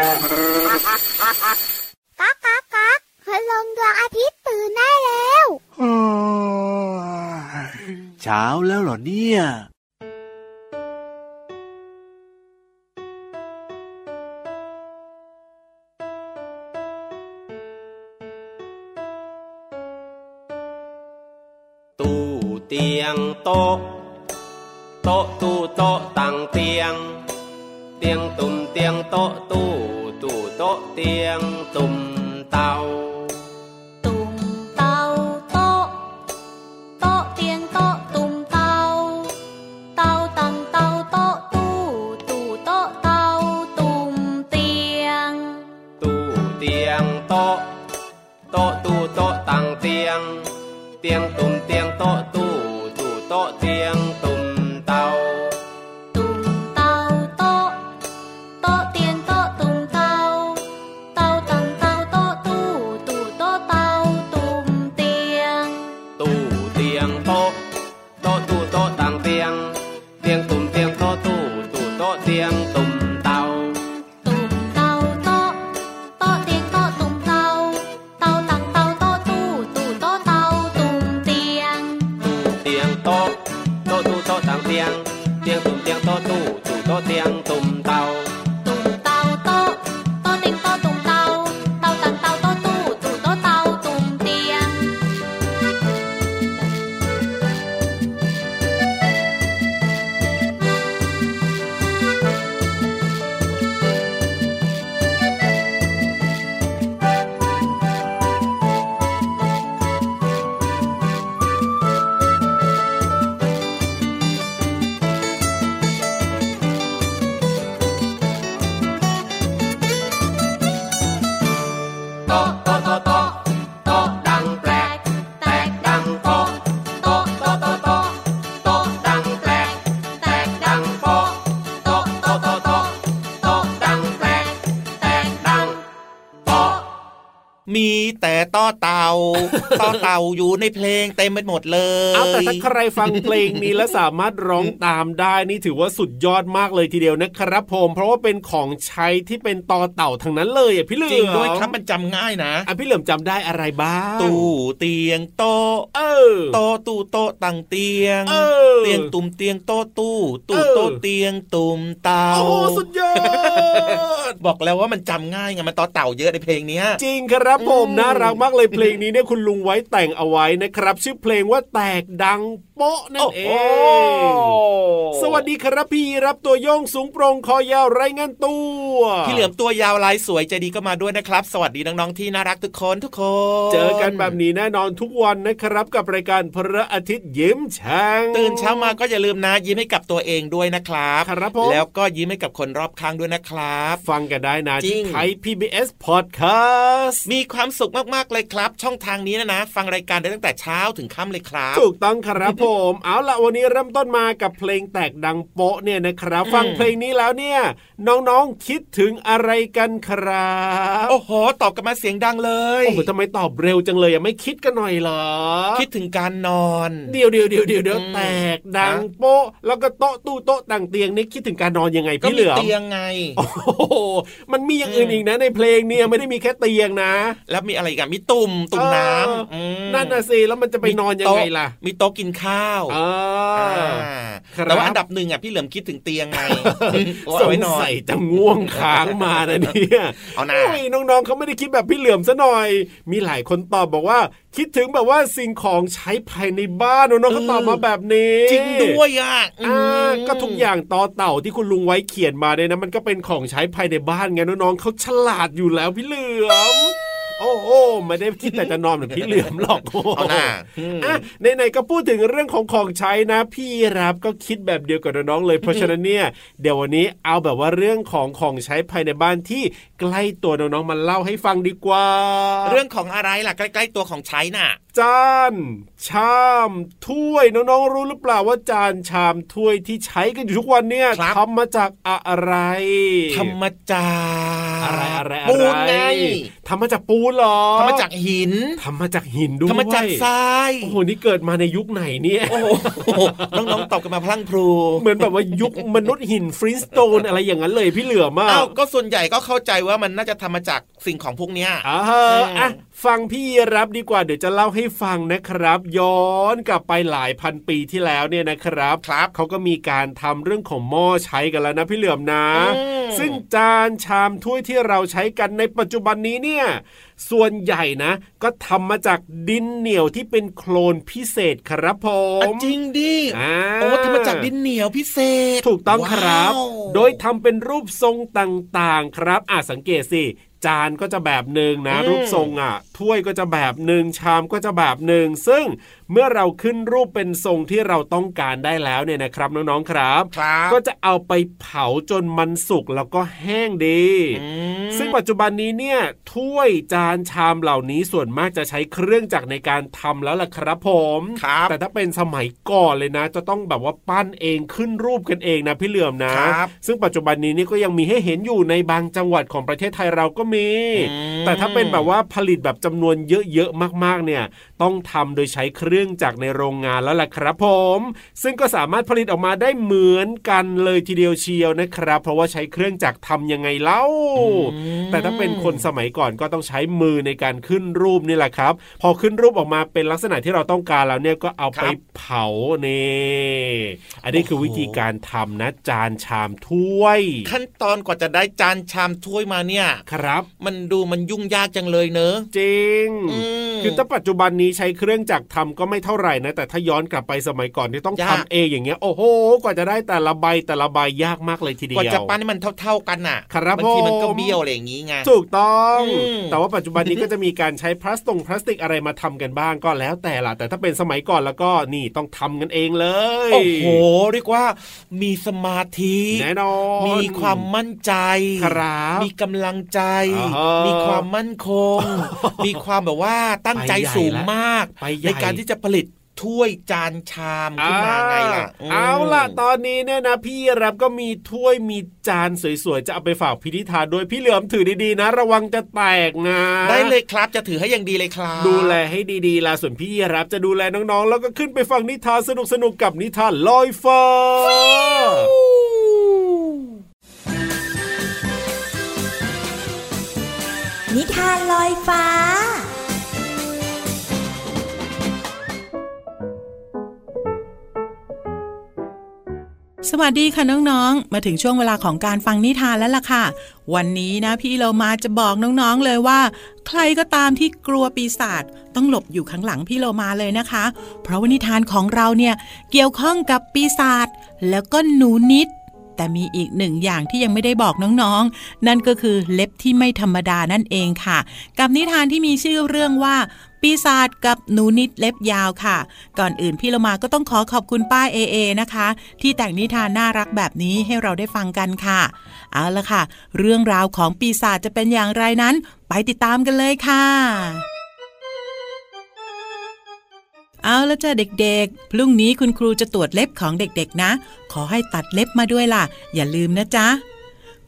ก๊ากก๊ากก๊ากพลงดวงอาทิตย์ตื่นได้แล้วเช้าแล้วเหรอเนี่ยตู้เตียงโต๊ะโต๊ะตู้โต๊ะตั้งเตียง เตียงตุ่มเตียงโต๊ะตู้ ตู้โต๊ะเตียงตุ่มเตาตุ่มเตาโต๊ะโต๊ะเตียงโต๊ะตุ่มเตาเต่ต้อเต่า ต้อเต่าอยู่ในเพลงเต็มไปหมดเลยเอาแต่ถ้าใครฟังเพลงนี้แล้วสามารถร้องตามได้นี่ถือว่าสุดยอดมากเลยทีเดียวนะครับผม เพราะว่าเป็นของใช้ที่เป็นตอเต่าทั้งนั้นเลยอะพี่เหลือมจริงด้วยครับมันจำง่ายนะอะพี่เหลือมจำได้อะไรบ้างตู้เตียงโต๊ะเออโต๊ะตู้โต๊ะตั้งเตียงเออเตียงตุ่มเตียงโต๊ะตู้ตู้เออโต๊ะเตียงตุ่มเตาโอ้โหสุดยอดบอกแล้วว่ามันจำง่ายไงมันต่อเต่าเยอะในเพลงเนี้ยจริงครับผมอืมน่ารักมากเลยเพลงนี้เนี่ยคุณลุงไว้แต่งเอาไว้นะครับ ชื่อเพลงว่าแตกดัง โป๊ะนั่นเองสวัสดีครับพี่รับตัวโยงสูงโปร่งคอยาวไรายงานตัวพี่เหลือมตัวยาวลายสวยใจดีก็มาด้วยนะครับ สวัสดีน้องๆที่น่ารักทุกคนทุกคน เจอกันแบบนี้แน่นอนทุกวันนะครับ กับรายการพระอาทิตย์ยิ้มแฉ่งตื่นเช้ามาก็อย่าลืมนะยิ้มให้กับตัวเองด้วยนะครับครับผมแล้วก็ยิ้มให้กับคนรอบข้างด้วยนะครับ ฟังกันได้นะจริที่งไทย PBS Podcast มีความสุขมากๆเลยครับ ช่องทางนี้นะนะ ฟังรายการได้ตั้งแต่เช้าถึงค่ำเลยครับ ถูกต้องครับผมเอาละวันนี้เริ่มต้นมากับเพลงแตกดังโป๊ะเนี่ยนะครับอืมฟังเพลงนี้แล้วเนี่ย น้องๆคิดถึงอะไรกันครับโอ้โห ตอบกันมาเสียงดังเลยโอ้โหทำไมตอบเร็วจังเลยอะไม่คิดกันหน่อยเหรอ คิดถึงการนอน เดี๋ยวเดี๋ยวเดี๋ยวเดี๋ยวเดี๋ยวอืมแตกดังโป๊ะ แล้วก็โต๊ะตู้โต๊ะต่างเตียงนี่คิดถึงการนอนยังไงก็พี่เหมีลือมเตียงไงโอ้โหมันมีอย่างอื่นอีกนะในเพลงเนี่ยไม่ได้มีแค่เตียงนะ แล้วมีอะไรอีกันมีตุ่มตุ่มน้เออำอืมนั่นน่ะสิแล้วมันจะไปนอนยังไงล่ะ มีโต๊ะกินข้าวอ่าอ่าครับแต่ว่าอันดับหนึ่งอะพี่เหลิมคิดถึงเตียงไงสเอางไว้นอนสัยจะง่วงค้างมานะเนี่ยเอานะโอ้ยน้องๆเขาไม่ได้คิดแบบพี่เหลือมซะหน่อย มีหลายคนตอบบอกว่า คิดถึงแบบว่าสิ่งของใช้ภายในบ้านน้องๆเขาตอบมาแบบนี้จริงด้วยอะอ่าอืมก็ทุกอย่างต่อเต่าที่คุณลุงไว้เขียนมาเนี่ยนะมันก็เป็นของใช้ภายในบ้านไงน้องๆเขาฉลาดอยู่แล้วพี่เหลือมโอ้โอ้ ไม่ได้คิดแต่จะนอนเหมือนพี่เหลือมหรอกเอาหน้าอะไหนๆก็พูดถึงเรื่องของของใช้นะ พี่รับก็คิดแบบเดียวกับน้องๆเลยเพราะฉะนั้นเนี่ยเดี๋ยววันนี้เอาแบบว่าเรื่องของของใช้ภายในบ้านที่ใกล้ตัวน้องๆมาเล่าให้ฟังดีกว่า เรื่องของอะไรล่ะใกล้ ๆ ตัวของใช้น่ะจาน ชามถ้วยน้องๆรู้หรือเปล่าว่าจานชามถ้วยที่ใช้กันอยู่ทุกวันเนี่ยครับทำมาจากอะไรธรรมจาอะไรอะไรปูนไงทำมาจากปูนเหรอทำมาจากหินทำมาจากหินด้วยทำมาจากทรายโอ้โหนี่เกิดมาในยุคไหนเนี่ยโอ้โหน้องๆตอบกันมาพลังพลูเหมือนแบบว่ายุคมนุษย์หินฟริสโตนอะไรอย่างนั้นเลยพี่เหลือมากอ้าวก็ส่วนใหญ่ก็เข้าใจว่ามันน่าจะทำมาจากสิ่งของพวกเนี้ยอ่าฮะอะ ฟังพี่รับดีกว่าเดี๋ยวจะเล่าให้ฟังนะครับ ย้อนกลับไปหลายพันปีที่แล้วเนี่ยนะครับครับเขาก็มีการทำเรื่องของหม้อใช้กันแล้วนะพี่เหลือมนะอืมซึ่งจานชามถ้วยที่เราใช้กันในปัจจุบันนี้เนี่ยส่วนใหญ่นะ ก็ทำมาจากดินเหนียวที่เป็นโคลนพิเศษครับผอะมจริงดิอ่าโอ้ทำมาจากดินเหนียวพิเศษ ถูกต้องครับว้าวโดยทำเป็นรูปทรงต่างๆครับอะสังเกตสิ จานก็จะแบบหนึ่งนะ รูปทรงอะถ้วยก็จะแบบหนึ่งชามก็จะแบบหนึ่งซึ่ง เมื่อเราขึ้นรูปเป็นทรงที่เราต้องการได้แล้วเนี่ยนะครับน้องๆครับครับก็จะเอาไปเผาจนมันสุกแล้วก็แห้งดีอืมซึ่งปัจจุบันนี้เนี่ยถ้วยจานชามเหล่านี้ส่วนมากจะใช้เครื่องจักรในการทำแล้วล่ะครับผมครับแต่ถ้าเป็นสมัยก่อนเลยนะ จะต้องแบบว่าปั้นเองขึ้นรูปกันเองนะพี่เหลื่อมนะครับซึ่งปัจจุบันนี้นี่ก็ยังมีให้เห็นอยู่ในบางจังหวัดของประเทศไทยเราก็มีอืมแต่ถ้าเป็นแบบว่าผลิตแบบจำนวนเยอะๆมากๆเนี่ย ต้องทำโดยใช้เครื่องจักรในโรงงานแล้วล่ะครับผม ซึ่งก็สามารถผลิตออกมาได้เหมือนกันเลยทีเดียวเชียวนะครับ เพราะว่าใช้เครื่องจักรทำยังไงเล่า แต่ถ้าเป็นคนสมัยก่อนก็ต้องใช้มือในการขึ้นรูปนี่แหละครับ พอขึ้นรูปออกมาเป็นลักษณะที่เราต้องการแล้วเนี่ยก็เอาไปเผานี่อันนี้คือวิธีการทำนะ จานชามถ้วย ขั้นตอนกว่าจะได้จานชามถ้วยมาเนี่ยครับ มันดูมันยุ่งยากจังเลยเนอะจริงอืมคือถ้าปัจจุบันนี้ใช้เครื่องจักรทำก็ไม่เท่าไหร่นะ แต่ถ้าย้อนกลับไปสมัยก่อนที่ต้องยาทำกเองอย่างเงี้ยโอ้โหกว่าจะได้แต่ละใบแต่ละใบยากมากเลยทีเดีกว่ายวจะปั้นให้มันเท่า ๆกันน่ะครับบางทีมันก็ผมเบี้ยวอะไรอย่างงี้ไงถูกต้องอืมแต่ว่าปัจจุบันนี้ก็จะมีการใช้พลาสติกพลาสติกอะไรมาทำกันบ้างก็แล้วแต่ละแต่ถ้าเป็นสมัยก่อนแล้วก็นี่ต้องทำกันเองเลยโอ้โหเรียกว่ามีสมาธิแน่นอนมีความมั่นใจครับมีกำลังใจอ่าฮะมีความมั่นคง มีความแบบว่าตั้งใจไปใหญ่สูงละมากไปใหญ่ในการที่จะผลิตถ้วยจานชามขึ้นมาไงล่ะอ่ามเอาล่ะ ตอนนี้เนี่ยนะพี่รับก็มีถ้วยมีจานสวยๆ จะเอาไปฝากพิธิธาโดยพี่เหลือมถือดีๆนะ ระวังจะแตกนะ ได้เลยครับจะถือให้อย่างดีเลยครับ ดูแลให้ดีๆล่ะส่วนพี่รับจะดูแลน้องๆ แล้วก็ขึ้นไปฟังนิทานสนุกๆกับนิทานลอยฟ้านิทานลอยฟ้า สวัสดีค่ะน้องๆ มาถึงช่วงเวลาของการฟังนิทานแล้วล่ะค่ะ วันนี้นะพี่เรามาจะบอกน้องๆเลยว่า ใครก็ตามที่กลัวปีศาจต้องหลบอยู่ข้างหลังพี่เรามาเลยนะคะ เพราะว่านิทานของเราเนี่ยเกี่ยวข้องกับปีศาจแล้วก็หนูนิด แต่มีอีกหนึ่งอย่างที่ยังไม่ได้บอกน้องๆ นั่นก็คือเล็บที่ไม่ธรรมดานั่นเองค่ะ กับนิทานที่มีชื่อเรื่องว่า ปีศาจกับหนูนิดเล็บยาวค่ะ ก่อนอื่นพี่เรามาก็ต้องขอขอบคุณป้าเอเอนะคะ ที่แต่งนิทานน่ารักแบบนี้ให้เราได้ฟังกันค่ะ เอาละค่ะ เรื่องราวของปีศาจจะเป็นอย่างไรนั้น ไปติดตามกันเลยค่ะเอาละจ้ะเด็กๆ พรุ่งนี้คุณครูจะตรวจเล็บของเด็กๆนะ ขอให้ตัดเล็บมาด้วยล่ะ อย่าลืมนะจ๊ะ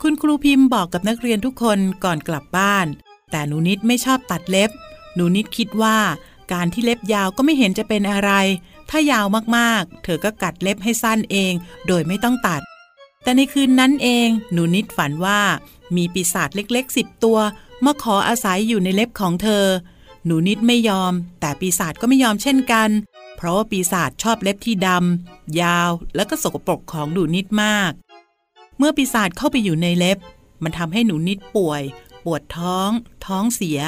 คุณครูพิมพ์บอกกับนักเรียนทุกคนก่อนกลับบ้าน แต่หนูนิดไม่ชอบตัดเล็บ หนูนิดคิดว่า การที่เล็บยาวก็ไม่เห็นจะเป็นอะไร ถ้ายาวมากๆ เธอก็กัดเล็บให้สั้นเอง โดยไม่ต้องตัด แต่ในคืนนั้นเอง หนูนิดฝันว่า มีปีศาจเล็กๆสิบตัวมาขออาศัยอยู่ในเล็บของเธอ หนูนิดไม่ยอม แต่ปีศาจก็ไม่ยอมเช่นกัน เพราะว่าปีศาจชอบเล็บที่ดำยาวและก็สกปรกของหนูนิดมาก เมื่อปีศาจเข้าไปอยู่ในเล็บ มันทำให้หนูนิดป่วย ปวดท้อง ท้องเสีย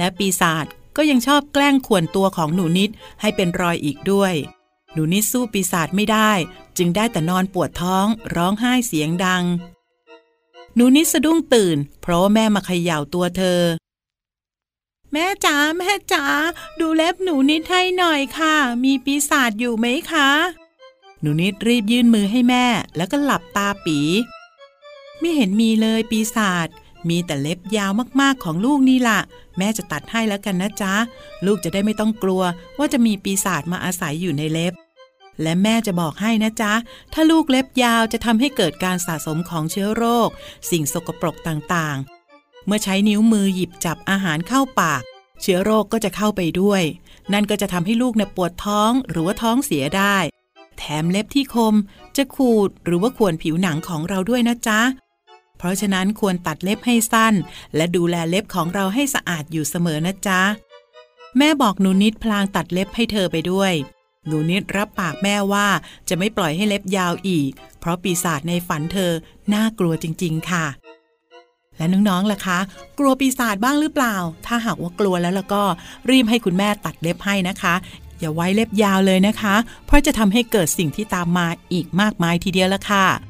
และปีศาจก็ยังชอบแกล้งข่วนตัวของหนูนิดให้เป็นรอยอีกด้วย หนูนิดสู้ปีศาจไม่ได้ จึงได้แต่นอนปวดท้องร้องไห้เสียงดัง หนูนิดสะดุ้งตื่น เพราะว่าแม่มาเขย่าตัวเธอ แม่จ๋าแม่จ๋าดูเล็บหนูนิดให้หน่อยค่ะ มีปีศาจอยู่ไหมคะ หนูนิดรีบยื่นมือให้แม่แล้วก็หลับตาปี ไม่เห็นมีเลยปีศาจ มีแต่เล็บยาวมากๆของลูกนี่ละ่ะ แม่จะตัดให้แล้วกันนะจ๊ะ ลูกจะได้ไม่ต้องกลัวว่าจะมีปีศาจมาอาศัยอยู่ในเล็บ และแม่จะบอกให้นะจ๊ะ ถ้าลูกเล็บยาวจะทำให้เกิดการสะสมของเชื้อโรค สิ่งสกปรกต่างๆ เมื่อใช้นิ้วมือหยิบจับอาหารเข้าปาก เชื้อโรคก็จะเข้าไปด้วย นั่นก็จะทำให้ลูกเนี่ยปวดท้องหรือว่าท้องเสียได้ แถมเล็บที่คมจะขูดหรือว่าข่วนผิวหนังของเราด้วยนะจ๊ะ เพราะฉะนั้นควรตัดเล็บให้สั้น และดูแลเล็บของเราให้สะอาดอยู่เสมอนะจ๊ะ แม่บอกหนูนิดพลางตัดเล็บให้เธอไปด้วย หนูนิดรับปากแม่ว่าจะไม่ปล่อยให้เล็บยาวอีก เพราะปีศาจในฝันเธอน่ากลัวจริง ๆ ค่ะและน้องๆ ล่ะคะ กลัวปีศาจบ้างหรือเปล่า ถ้าหากว่ากลัวแล้วล้วก็รีบให้คุณแม่ตัดเล็บให้นะคะ อย่าไว้เล็บยาวเลยนะคะ เพราะจะทำให้เกิดสิ่งที่ตามมาอีกมากมายทีเดียวละค่ะ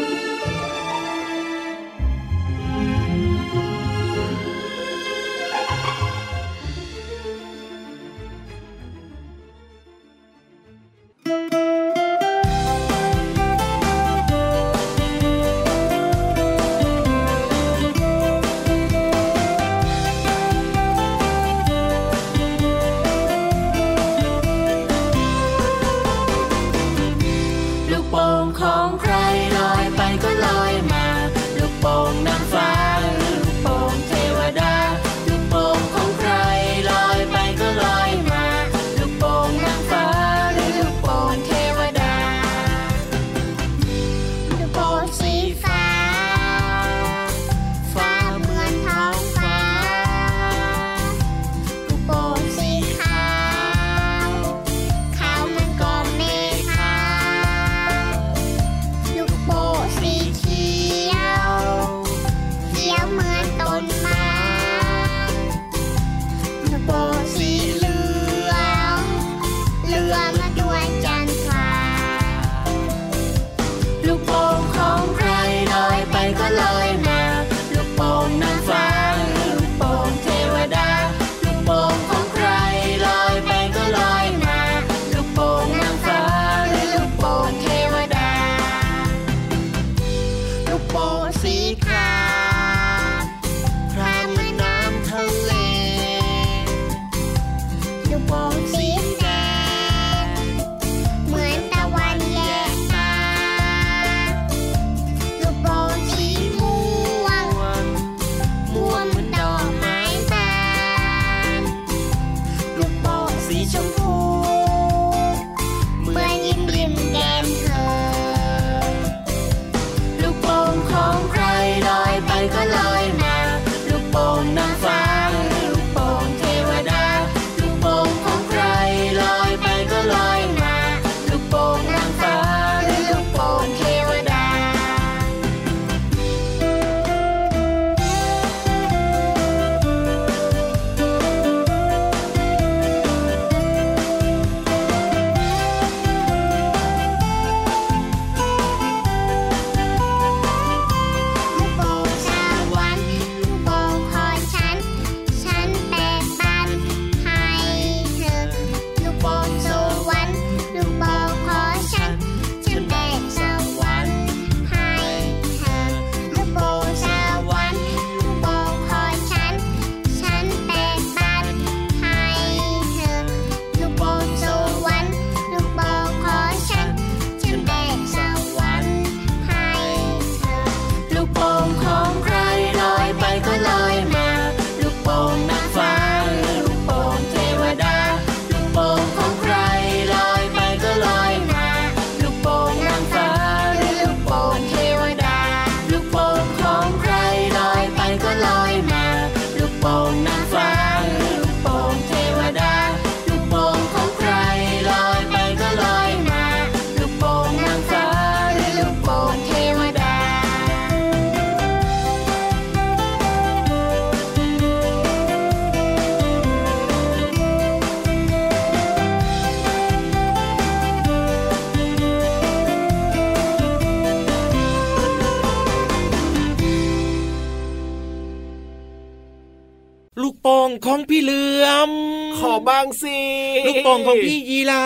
งสิลูกโป่งของพี่ยีรา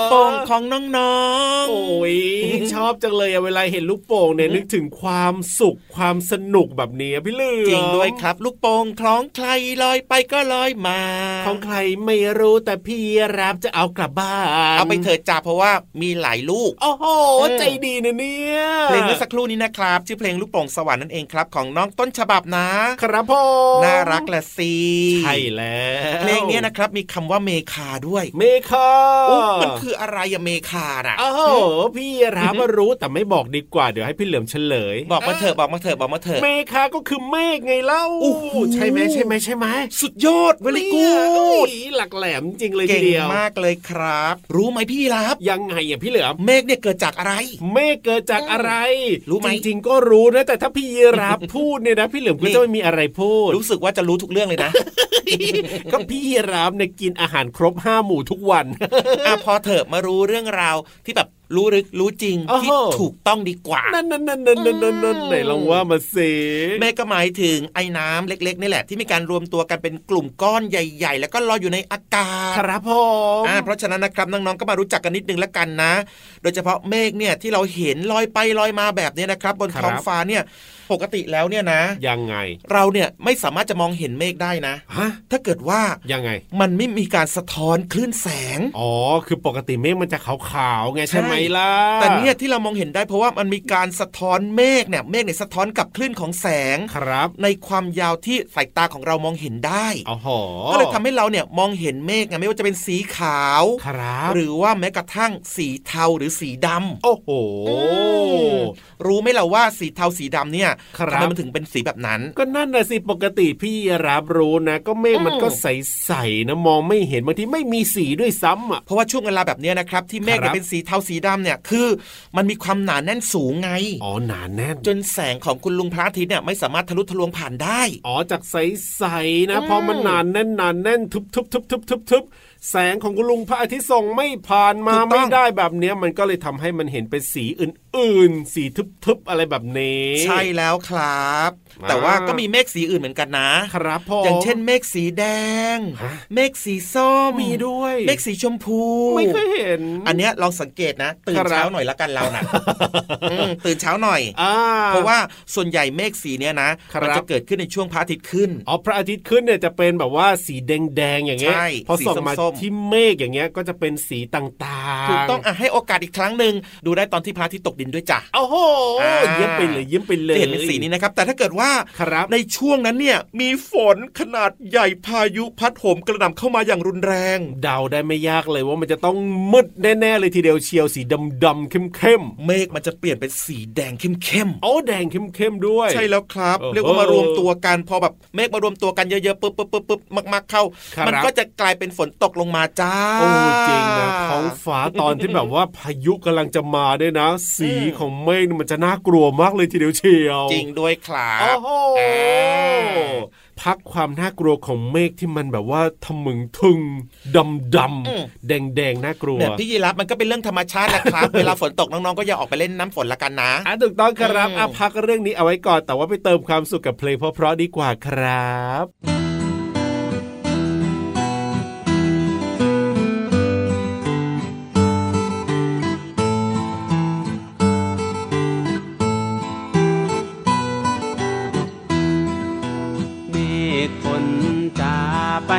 กโป่งของน้องโอ้ยชอบจังเลยอะเวลาเห็นลูกโป่งเนี่ยนึกถึงความสุขความสนุกแบบนี้อะพี่เลือๆจริงด้วยครับ ลูกโป่งคล้องใครลอยไปก็ลอยมาของใครไม่รู้แต่พี่รับจะเอากลับบ้านเอาไปเถิดจ้าเพราะว่ามีหลายลูกโอ้โหอืมใจดีนะเนี่ยเพลงเมื่อสักครู่นี้นะครับชื่อเพลงลูกโป่งสวรรค์นั่นเองครับ ของน้องต้นฉบับนะ ครับผมน่ารักละสิใช่แล้วเพลงเนี้ยนะครับมีคำว่าเมคาด้วย เมคาอุ๊ยมันคืออะไรอะเมคาน่ะโอ้โหพี่รับมารู้แต่ไม่บอกดีกว่าเดี๋ยวให้พี่เหลือมเฉลย บอกมาเถอะบอกมาเถอะบอกมาเถอะเมคาก็คือเมฆไงเล่าโอ้โหใช่ไหมใช่ไหมใช่ไหมสุดยอดเวลีกูเนี่ยดเฮ้ยหลักแหลมจริงเลยทีเก่งเดียวมากเลยครับ รู้ไหมพี่รับยังไงอะพี่เหลือมเมฆเนี่ยเกิดจากอะไร เมฆเกิดจากอะไร รู้ไหมจริงๆก็รู้นะแต่ถ้าพี่ยีรับพูดเนี่ยนะพี่เหลือมก็นี่จะไม่มีอะไรพูด รู้สึกว่าจะรู้ทุกเรื่องเลยนะก็พี่ยีรับเนี่ยกินอาหารครบห้าหมู่ทุกวันอะพอเถอะมารู้เรื่องราวที่แบบ รู้ลึกรู้จริงโอ้โหที่ถูกต้องดีกว่า นั่นนั่นนั่นนั่นนั่นนั่นนั่นไหนลองว่ามาสิเมฆก็หมายถึงไอ้น้ำเล็กๆนี่แหละที่มีการรวมตัวกันเป็นกลุ่มก้อนใหญ่ ๆ แล้วก็ลอยอยู่ในอากาศครับผมอ่าเพราะฉะนั้นนะครับน้องๆก็มารู้จักกันนิดนึงแล้วกันนะ โดยเฉพาะเมฆเนี่ยที่เราเห็นลอยไปลอยมาแบบเนี้ยนะครับ บนท้องฟ้าเนี่ยปกติแล้วเนี่ยนะ ยังไง เราเนี่ยไม่สามารถจะมองเห็นเมฆได้นะฮะถ้าเกิดว่ายังไง มันไม่มีการสะท้อนคลื่นแสงอ๋อคือปกติเมฆมันจะขาวๆไงใช่ไหมล่ะแต่เนี่ยที่เรามองเห็นได้เพราะว่ามันมีการสะท้อนเมฆเนี่ยเมฆเนี่ยสะท้อนกับคลื่นของแสงครับ ในความยาวที่สายตาของเรามองเห็นได้อ๋อโหก็เลยทำให้เราเนี่ยมองเห็นเมฆไงไม่ว่าจะเป็นสีขาวครับหรือว่าแม้กระทั่งสีเทาหรือสีดำโอ้โหรู้ไหมเราว่าสีเทาสีดำเนี่ยครับทำไมมันถึงเป็นสีแบบนั้น ก็นั่นนะสิปกติพี่รับรู้นะ ก็เมฆมันก็ใสๆนะมองไม่เห็นบางทีไม่มีสีด้วยซ้ำอะเพราะว่าช่วงเวลาแบบเนี้ยนะครับที่เมฆเนี่ครัยบเป็นสีเทาสีดำเนี่ยคือมันมีความหนาแน่นสูงไง อ๋อหนาแน่น จนแสงของคุณลุงพระอาทิตย์เนี่ยไม่สามารถทะลุทะลวงผ่านได้ อ๋อจากใสๆนะอืมพอมันหนานแน่นหนานแน่นทึบทึบทึบทึบทึบทึบ แสงของคุณลุงพระอาทิตย์ส่องไม่ผ่านมาไม่ได้แบบเนี้ยมันก็เลยทำให้มันเห็นเป็นสีอื่นๆ สีทึบๆอะไรแบบนี้ ใช่แล้วครับอ่าแต่ว่าก็มีเมฆสีอื่นเหมือนกันนะครับพ่อออย่างเช่นเมฆสีแดงฮะเมฆสีส้มมีด้วย เมฆสีชมพู ไม่เคยเห็น อันเนี้ยลองสังเกตนะ ตื่นครับเช้าหน่อยละกันเรานะอืมตื่นเช้าหน่อยอ่าเพราะว่าส่วนใหญ่เมฆสีเนี้ยนะครับมัจะเกิดขึ้นในช่วงพระอาทิตย์ขึ้นอ๋อพระอาทิตย์ขึ้นเนี่ยจะเป็นแบบว่าสีแดงๆอย่างเงี้ยใช่พอส่องมาสีส้มๆที่เมฆอย่างเงี้ยก็จะเป็นสีต่างๆ ถูกต้องอะให้โอกาสอีกครั้งหนึ่งดูได้ตอนที่พระอาทิตย์ตกดินด้วยจ้ะโอ้โหอ่าเยี่ยมไปเลยเยี่ยมไปเลยจะเห็นเป็นสีนี้นะครับ แต่ถ้าเกิดว่าครับในช่วงนั้นเนี่ยมีฝนขนาดใหญ่พายุพัดโหมกระหน่ำเข้ามาอย่างรุนแรง เดาได้ไม่ยากเลยว่ามันจะต้องมืดแน่ๆเลยทีเดียวเชียวสีดำๆเข้มเมฆมันจะเปลี่ยนเป็นสีแดงเข้มๆโอ้แดงเข้มๆด้วยๆใช่แล้วครับโอ้โหเรียกว่ามารวมตัวกันพอแบบเมฆมารวมตัวกันเยอะๆปุ๊บปุ๊บปุ๊บปุ๊บมากๆเข้าครับมันก็จะกลายเป็นฝนตกลงมาจ้า โอ้จริงนะท้องฟ้าตอนที่แบบว่าพายุกำลังจะมาด้วยนะ สีของเมฆนี่มันจะน่ากลัวมากเลยทีเดียวเชียว จริงด้วยครัโอ้บโหอ่าพักความน่ากลัวของเมฆที่มันแบบว่าทะมึงทึงดำดอืมำแดงแดงๆน่ากลัวเนี่ยพี่ยีรับมันก็เป็นเรื่องธรรมชาติแหละครับ เวลาฝนตกน้องๆก็อย่าออกไปเล่นน้ำฝนละกันนะอะถูกต้องครับอืมอะพักเรื่องนี้เอาไว้ก่อนแต่ว่าไปเติมความสุขกับเพลงเพราะๆดีกว่าครับ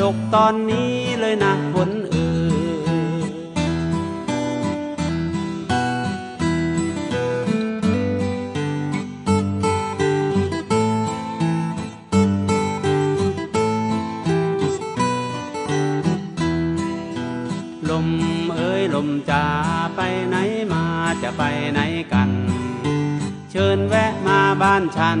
ตกตอนนี้เลยนะฝนเอ่ยลมเอ้ยลมจะไปไหนมาจะไปไหนกัน เชิญแวะมาบ้านฉัน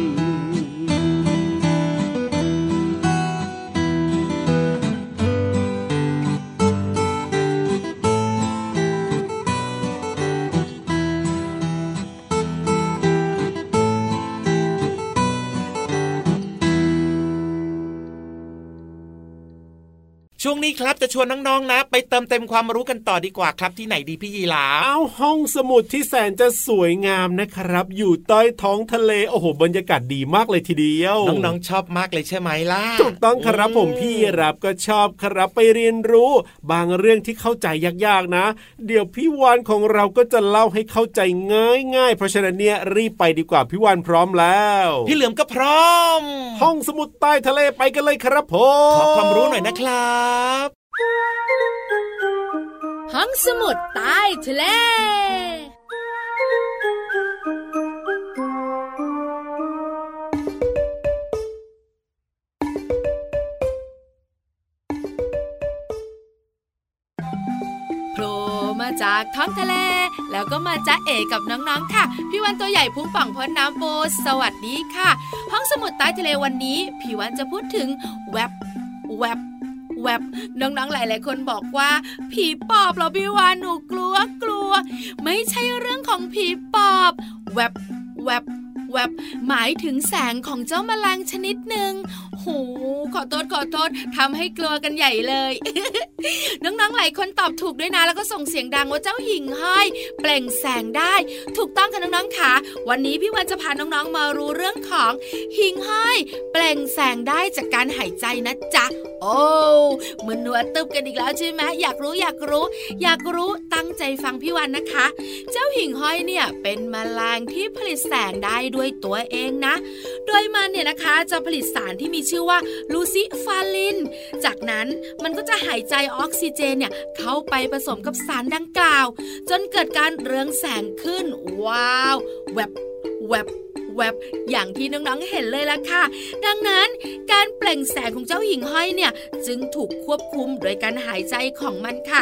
ช่วงนี้ครับจะชวนน้องๆนะ ไปเติมเต็มความรู้กันต่อดีกว่าครับที่ไหนดีพี่ยีราเอาห้องสมุดที่แสนจะสวยงามนะครับ อยู่ใต้ท้องทะเลโอ้โหบรรยากาศดีมากเลยทีเดียว น้องๆชอบมากเลยใช่ไหมล่ะถูกต้องครับผมพี่รับก็ชอบครับไปเรียนรู้ บางเรื่องที่เข้าใจยากๆนะ เดี๋ยวพี่วานของเราก็จะเล่าให้เข้าใจง่ายๆ เพราะฉะนั้นเนี่ยรีบไปดีกว่าพี่วานพร้อมแล้ว พี่เหลือมก็พร้อม ห้องสมุดใต้ทะเลไปกันเลยครับผมขอความรู้หน่อยนะครับห้องสมุดใต้ทะเลโผล่มาจากท้องทะเล แล้วก็มาจ้าเอกับน้องๆค่ะ พี่วันตัวใหญ่พุงป่องพ้นน้ำโบสวัสดีค่ะ ห้องสมุดใต้ทะเลวันนี้ พี่วันจะพูดถึงแวบแวบ แวบน้องๆหลาย ๆ คนบอกว่า ผีปอบเหรอพี่วานหนูกลัวกลัว ไม่ใช่เรื่องของผีปอบ แวบแวบแวบหมายถึงแสงของเจ้าแมลงชนิดหนึ่งโหขอโทษขอโทษทำให้กลัวกันใหญ่เลย น้องๆหลายคนตอบถูกด้วยนะ แล้วก็ส่งเสียงดังว่าเจ้าหิ่งห้อยเปล่งแสงได้ ถูกต้องค่ะน้องๆค่ะวันนี้พี่วันจะพาน้องๆมารู้เรื่องของหิ่งห้อยเปล่งแสงได้จากการหายใจนะจ๊ะโอ้เหมือนหัวตึบกันอีกแล้วใช่ไหมอยากรู้อยากรู้ อยากรู้ตั้งใจฟังพี่วันนะคะ เจ้าหิ่งห้อยเนี่ยเป็นแมลงที่ผลิตแสงได้ด้วยตัวเองนะ โดยมันเนี่ยนะคะจะผลิตสารที่มีชื่อว่าลูซิฟาลิน จากนั้นมันก็จะหายใจออกซิเจนเนี่ยเข้าไปผสมกับสารดังกล่าว จนเกิดการเรืองแสงขึ้น ว้าว แวบ แวบแวบอย่างที่น้องๆเห็นเลยล่ะค่ะ ดังนั้นการเปล่งแสงของเจ้าหิ่งห้อยเนี่ยจึงถูกควบคุมโดยการหายใจของมันค่ะ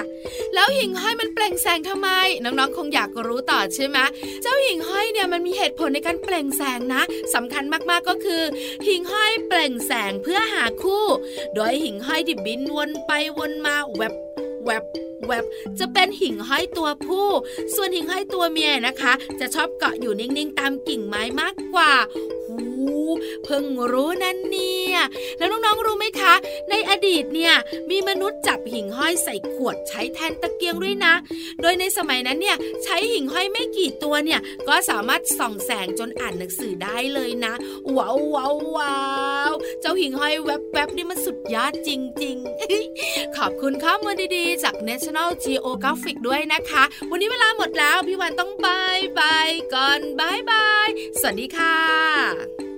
แล้วหิ่งห้อยมันเปล่งแสงทำไม น้องๆคงอยากรู้ต่อใช่ไหมเจ้าหิ่งห้อยเนี่ยมันมีเหตุผลในการเปล่งแสงนะสำคัญมากๆก็คือ หิ่งห้อยเปล่งแสงเพื่อหาคู่ โดยหิ่งห้อยที่บินวนไปวนมาแวบแวบ แวบจะเป็นหิ่งห้อยตัวผู้ ส่วนหิ่งห้อยตัวเมียนะคะ จะชอบเกาะอยู่นิ่งๆ ตามกิ่งไม้มากกว่า หูเพิ่งรู้นั่นเนี่ย แล้วน้องๆรู้ไหมคะ ในอดีตเนี่ยมีมนุษย์จับหิ่งห้อยใส่ขวดใช้แทนตะเกียงด้วยนะ โดยในสมัยนั้นเนี่ยใช้หิ่งห้อยไม่กี่ตัวเนี่ยก็สามารถส่องแสงจนอ่านหนังสือได้เลยนะว้าวว้าววาวเจ้าหิ่งห้อยแวบๆนี่มันสุดยอดจริง ๆ ขอบคุณข้อมูลดีๆ จาก National Geographic ด้วยนะคะ วันนี้เวลาหมดแล้ว พี่วันต้องบายบายก่อนบายบาย สวัสดีค่ะ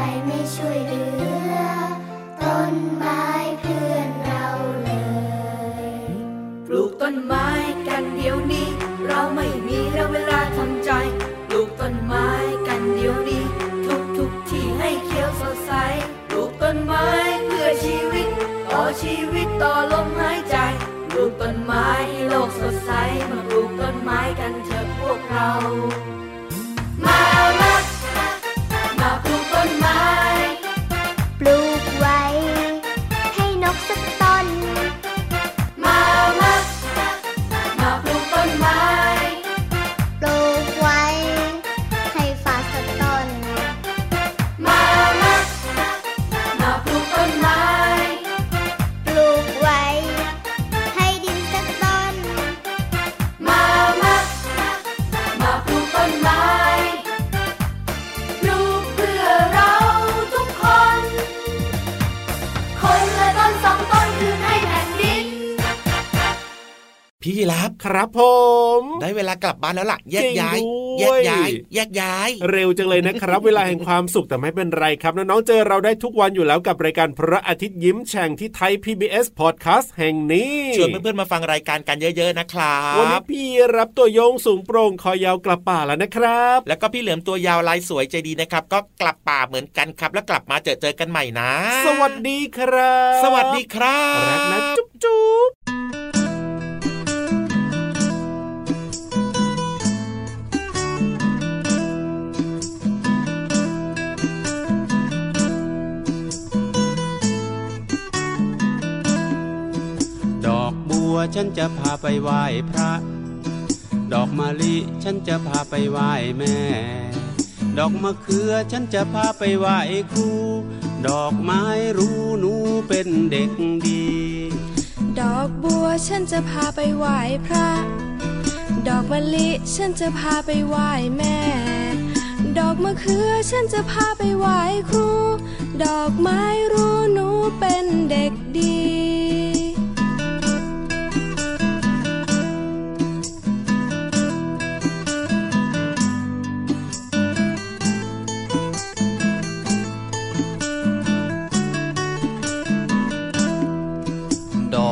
ไมไม่ช่วยเหลือ ต้นไม้เพื่อนเราเลย ปลูกต้นไม้กันเดี๋ยวนี้ เราไม่มีเราเวลาทำใจ ปลูกต้นไม้กันเดี๋ยวนี้ ทุกทุกที่ให้เขียวสดใส ปลูกต้นไม้เพื่อชีวิต ต่อชีวิตต่อลมหายใจ ปลูกต้นไม้โลกสดใส มารวกเรับ ครับผม ได้เวลากลับบ้านแล้วล่ะ แยกย้ายจริแยงกด้วยย้าย แยกย้าย เร็วจังเลยนะครับ เวลาแห่งความสุขแต่ไม่เป็นไรครับ น้องๆเจอเราได้ทุกวันอยู่แล้วกับรายการพระอาทิตย์ยิ้มแฉ่งที่ไทย PBS Podcast แห่งนี้ชวนเพื่อนๆมาฟังรายการกันเยอะๆนะครัวันนี้บพี่รับตัวโยงสูงโปร่งคอยาวกลับป่าแล้วนะครับ แล้วก็พี่เหลือมตัวยาวลายสวยใจดีนะครับ ก็กลับป่าเหมือนกันครับ แล้วกลับมาเจอเจอกันใหม่นะ สวัสดีครับ สวัสดีครับรักนะจุ๊บจุ๊บ ฉันจะพาไปไหว้พระ ดอกมะลิฉันจะพาไปไหว้แม่ ดอกมะเขือฉันจะพาไปไหว้ครู ดอกไม้รู้หนูเป็นเด็กดี ดอกบัวฉันจะพาไปไหว้พระ ดอกมะลิฉันจะพาไปไหว้แม่ ดอกมะเขือฉันจะพาไปไหว้ครู ดอกไม้รู้หนูเป็นเด็กดี